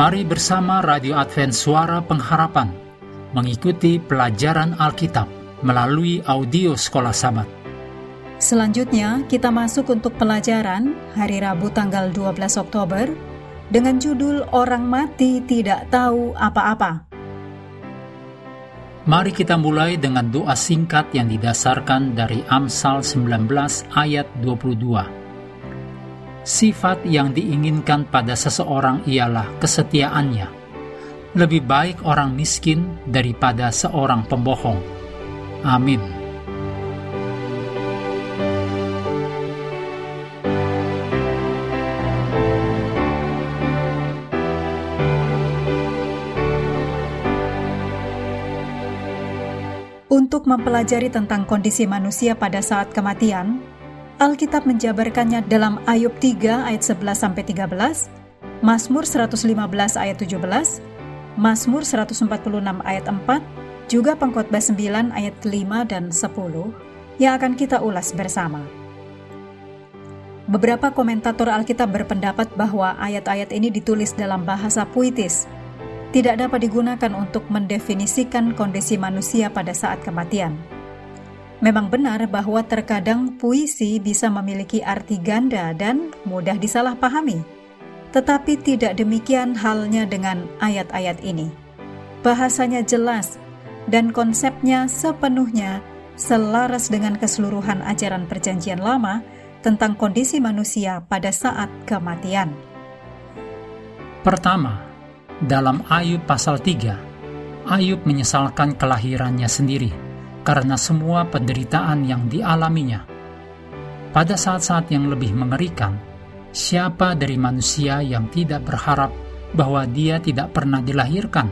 Mari bersama Radio Advent Suara Pengharapan mengikuti pelajaran Alkitab melalui audio Sekolah Sabat. Selanjutnya, kita masuk untuk pelajaran hari Rabu tanggal 12 Oktober dengan judul Orang Mati Tidak Tahu Apa-apa. Mari kita mulai dengan doa singkat yang didasarkan dari Amsal 19 ayat 22. Sifat yang diinginkan pada seseorang ialah kesetiaannya. Lebih baik orang miskin daripada seorang pembohong. Amin. Untuk mempelajari tentang kondisi manusia pada saat kematian, Alkitab menjabarkannya dalam Ayub 3 ayat 11 sampai 13, Mazmur 115 ayat 17, Mazmur 146 ayat 4, juga Pengkhotbah 9 ayat 5 dan 10 yang akan kita ulas bersama. Beberapa komentator Alkitab berpendapat bahwa ayat-ayat ini ditulis dalam bahasa puitis tidak dapat digunakan untuk mendefinisikan kondisi manusia pada saat kematian. Memang benar bahwa terkadang puisi bisa memiliki arti ganda dan mudah disalahpahami, tetapi tidak demikian halnya dengan ayat-ayat ini. Bahasanya jelas dan konsepnya sepenuhnya selaras dengan keseluruhan ajaran Perjanjian Lama tentang kondisi manusia pada saat kematian. Pertama, dalam Ayub pasal 3, Ayub menyesalkan kelahirannya sendiri karena semua penderitaan yang dialaminya. Pada saat-saat yang lebih mengerikan, siapa dari manusia yang tidak berharap bahwa dia tidak pernah dilahirkan?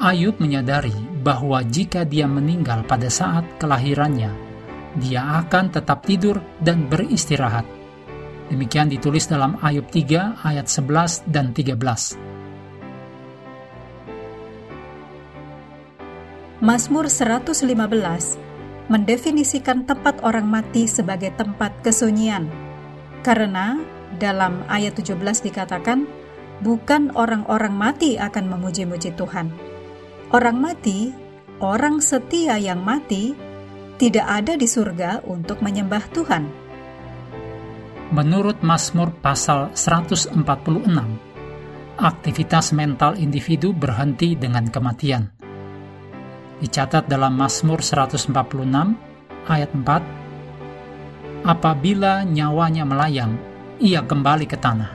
Ayub menyadari bahwa jika dia meninggal pada saat kelahirannya, dia akan tetap tidur dan beristirahat. Demikian ditulis dalam Ayub 3 ayat 11 dan 13. Mazmur 115 mendefinisikan tempat orang mati sebagai tempat kesunyian. Karena dalam ayat 17 dikatakan, bukan orang-orang mati akan memuji-muji Tuhan. Orang mati, orang setia yang mati, tidak ada di surga untuk menyembah Tuhan. Menurut Mazmur pasal 146, aktivitas mental individu berhenti dengan kematian dicatat dalam Mazmur 146 ayat 4 Apabila nyawanya melayang ia kembali ke tanah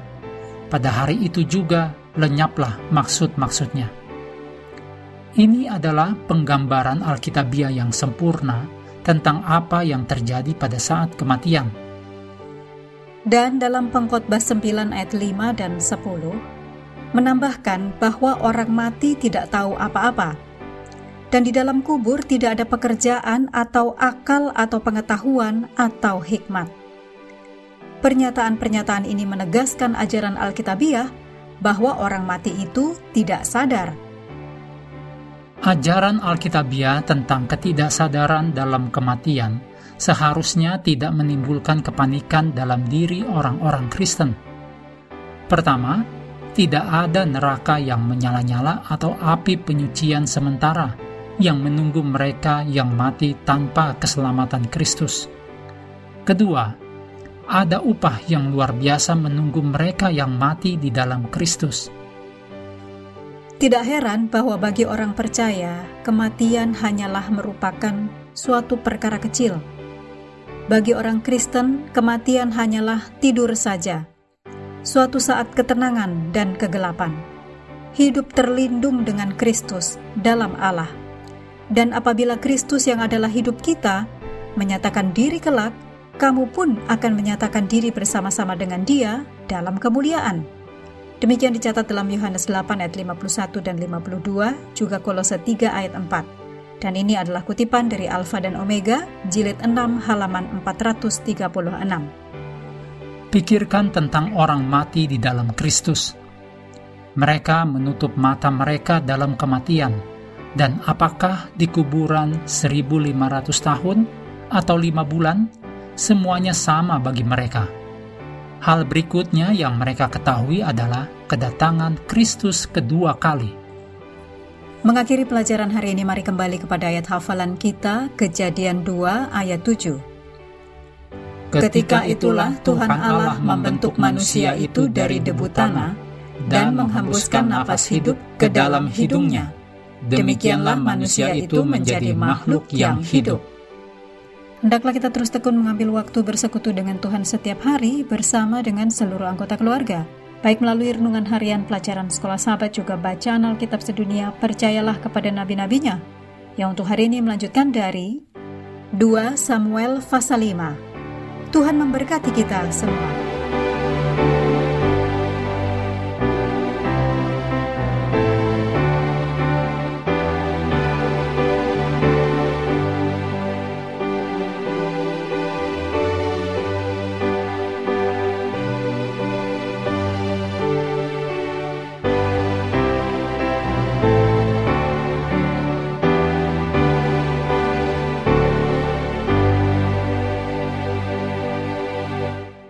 pada hari itu juga lenyaplah maksud-maksudnya ini adalah penggambaran Alkitabiah yang sempurna tentang apa yang terjadi pada saat kematian. Dan dalam pengkhotbah 9 ayat 5 dan 10, menambahkan bahwa orang mati tidak tahu apa-apa, dan di dalam kubur tidak ada pekerjaan atau akal atau pengetahuan atau hikmat. Pernyataan-pernyataan ini menegaskan ajaran Alkitabiah bahwa orang mati itu tidak sadar. Ajaran Alkitabiah tentang ketidaksadaran dalam kematian seharusnya tidak menimbulkan kepanikan dalam diri orang-orang Kristen. Pertama, tidak ada neraka yang menyala-nyala atau api penyucian sementara yang menunggu mereka yang mati tanpa keselamatan Kristus. Kedua, ada upah yang luar biasa menunggu mereka yang mati di dalam Kristus. Tidak heran bahwa bagi orang percaya, kematian hanyalah merupakan suatu perkara kecil. Bagi orang Kristen, kematian hanyalah tidur saja, suatu saat ketenangan dan kegelapan. Hidup terlindung dengan Kristus dalam Allah dan apabila Kristus yang adalah hidup kita menyatakan diri kelak, kamu pun akan menyatakan diri bersama-sama dengan dia dalam kemuliaan. Demikian dicatat dalam Yohanes 8 ayat 51 dan 52, juga Kolose 3 ayat 4. Dan ini adalah kutipan dari Alfa dan Omega, jilid 6 halaman 436. Pikirkan tentang orang mati di dalam Kristus. Mereka menutup mata mereka dalam kematian, dan apakah di kuburan 1500 tahun atau lima bulan, semuanya sama bagi mereka. Hal berikutnya yang mereka ketahui adalah kedatangan Kristus kedua kali. Mengakhiri pelajaran hari ini, mari kembali kepada ayat hafalan kita, Kejadian 2 ayat 7. Ketika itulah Tuhan Allah membentuk manusia itu dari debu tanah dan menghembuskan nafas hidup ke dalam hidungnya. Demikianlah manusia itu menjadi makhluk yang hidup. Hendaklah kita terus tekun mengambil waktu bersekutu dengan Tuhan setiap hari bersama dengan seluruh anggota keluarga. Baik melalui renungan harian pelajaran sekolah sahabat juga bacaan Alkitab sedunia, percayalah kepada nabi-nabinya. Yang untuk hari ini melanjutkan dari 2 Samuel pasal 5. Tuhan memberkati kita semua.